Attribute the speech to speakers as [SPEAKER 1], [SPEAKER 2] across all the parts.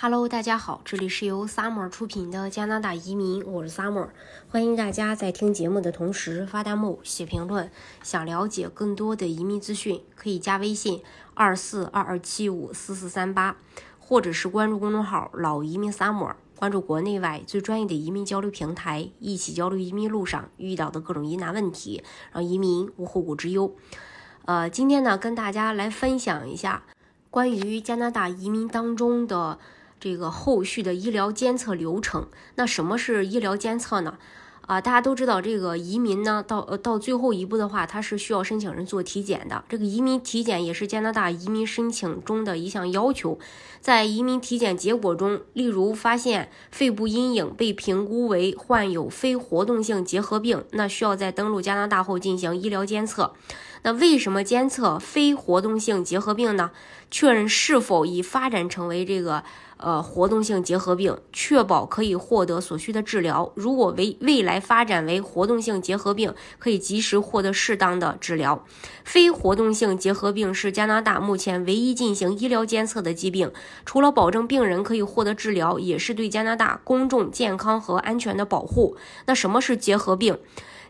[SPEAKER 1] Hello，大家好，这里是由 Summer 出品的加拿大移民，我是 Summer，欢迎大家在听节目的同时发弹幕、写评论。想了解更多的移民资讯，可以加微信二四二二七五四四三八，或者是关注公众号“老移民 Summer”，关注国内外最专业的移民交流平台，一起交流移民路上遇到的各种疑难问题，让移民无后顾之忧。呃，今天呢，跟大家来分享一下关于加拿大移民当中的。这个后续的医疗监测流程，那什么是医疗监测呢？啊，大家都知道，这个移民呢，到呃到最后一步的话，它是需要申请人做体检的。这个移民体检也是加拿大移民申请中的一项要求。在移民体检结果中，例如发现肺部阴影被评估为患有非活动性结核病，那需要在登陆加拿大后进行医疗监测。那为什么监测非活动性结核病呢？确认是否已发展成为这个。呃，活动性结核病，确保可以获得所需的治疗。如果为未来发展为活动性结核病，可以及时获得适当的治疗。非活动性结核病是加拿大目前唯一进行医疗监测的疾病，除了保证病人可以获得治疗，也是对加拿大公众健康和安全的保护。那什么是结核病？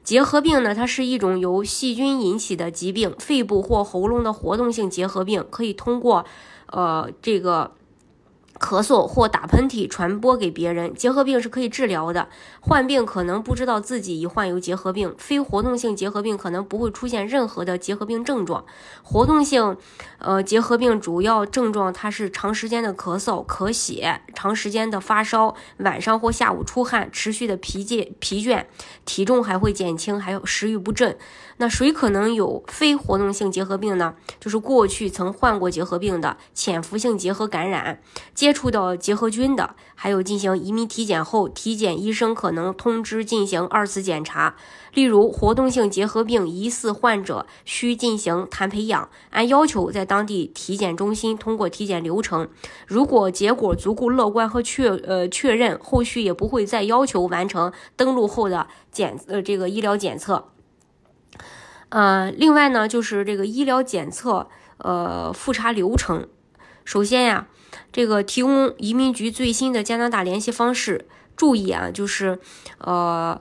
[SPEAKER 1] 结核病呢？它是一种由细菌引起的疾病，肺部或喉咙的活动性结核病，可以通过呃这个。咳嗽或打喷嚏传播给别人，结核病是可以治疗的。患病可能不知道自己已患有结核病。非活动性结核病可能不会出现任何的结核病症状。活动性，呃，结核病主要症状它是长时间的咳嗽、咳血，长时间的发烧，晚上或下午出汗，持续的疲倦、疲倦，体重还会减轻，还有食欲不振。那谁可能有非活动性结核病呢？就是过去曾患过结核病的，潜伏性结核感染。接接触到结核菌的，还有进行移民体检后，体检医生可能通知进行二次检查。例如，活动性结核病疑似患者需进行痰培养，按要求在当地体检中心通过体检流程。如果结果足够乐观和确呃确认，后续也不会再要求完成登陆后的检呃这个医疗检测。呃，另外呢，就是这个医疗检测呃复查流程。首先呀。这个提供移民局最新的加拿大联系方式。注意啊，就是呃，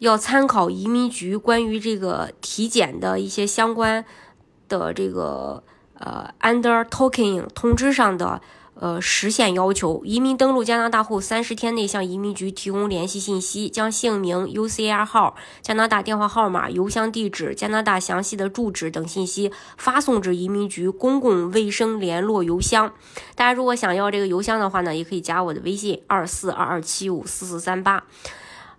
[SPEAKER 1] 要参考移民局关于这个体检的一些相关的这个呃 undertaking 通知上的。呃，实现要求，移民登陆加拿大后三十天内向移民局提供联系信息，将姓名、UCR 号、加拿大电话号码、邮箱地址、加拿大详细的住址等信息发送至移民局公共卫生联络邮箱。大家如果想要这个邮箱的话呢，也可以加我的微信二四二二七五四四三八。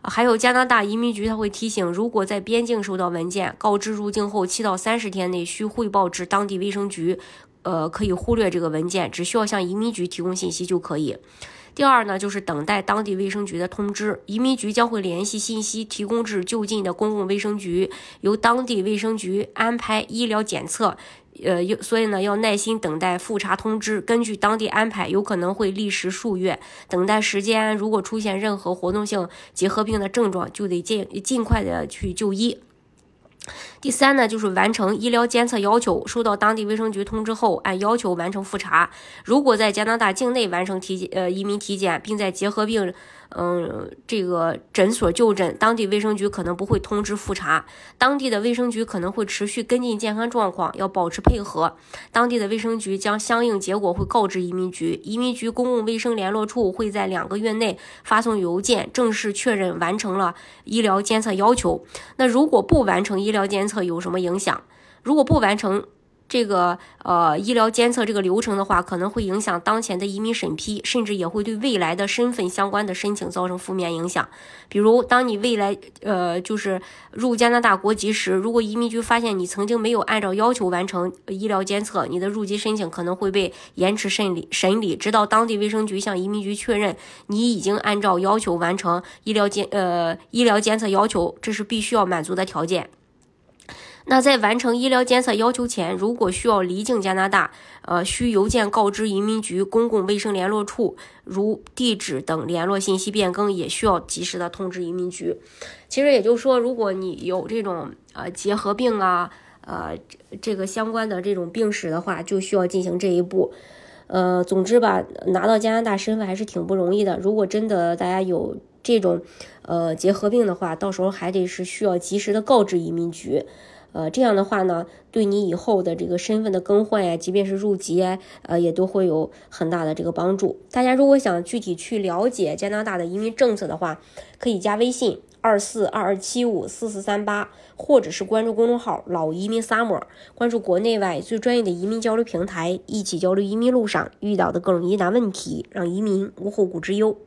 [SPEAKER 1] 还有加拿大移民局，他会提醒，如果在边境收到文件，告知入境后七到三十天内需汇报至当地卫生局。呃，可以忽略这个文件，只需要向移民局提供信息就可以。第二呢，就是等待当地卫生局的通知，移民局将会联系信息提供至就近的公共卫生局，由当地卫生局安排医疗检测。呃，所以呢，要耐心等待复查通知，根据当地安排，有可能会历时数月。等待时间，如果出现任何活动性结核病的症状，就得尽尽快的去就医。第三呢，就是完成医疗监测要求，收到当地卫生局通知后，按要求完成复查。如果在加拿大境内完成体检，呃，移民体检，并在结核病，嗯，这个诊所就诊，当地卫生局可能不会通知复查。当地的卫生局可能会持续跟进健康状况，要保持配合。当地的卫生局将相应结果会告知移民局，移民局公共卫生联络处会在两个月内发送邮件正式确认完成了医疗监测要求。那如果不完成医医疗监，测有什么影响？如果不完成这个呃医疗监测这个流程的话，可能会影响当前的移民审批，甚至也会对未来的身份相关的申请造成负面影响。比如，当你未来呃就是入加拿大国籍时，如果移民局发现你曾经没有按照要求完成医疗监测，你的入籍申请可能会被延迟审理审理，直到当地卫生局向移民局确认你已经按照要求完成医疗监呃医疗监测要求，这是必须要满足的条件。那在完成医疗监测要求前，如果需要离境加拿大，呃，需邮件告知移民局公共卫生联络处，如地址等联络信息变更，也需要及时的通知移民局。其实也就是说，如果你有这种呃结核病啊，呃这个相关的这种病史的话，就需要进行这一步。呃，总之吧，拿到加拿大身份还是挺不容易的。如果真的大家有这种呃结核病的话，到时候还得是需要及时的告知移民局。呃，这样的话呢，对你以后的这个身份的更换呀，即便是入籍，呃，也都会有很大的这个帮助。大家如果想具体去了解加拿大的移民政策的话，可以加微信二四二二七五四四三八，或者是关注公众号“老移民 summer”，关注国内外最专业的移民交流平台，一起交流移民路上遇到的各种疑难问题，让移民无后顾之忧。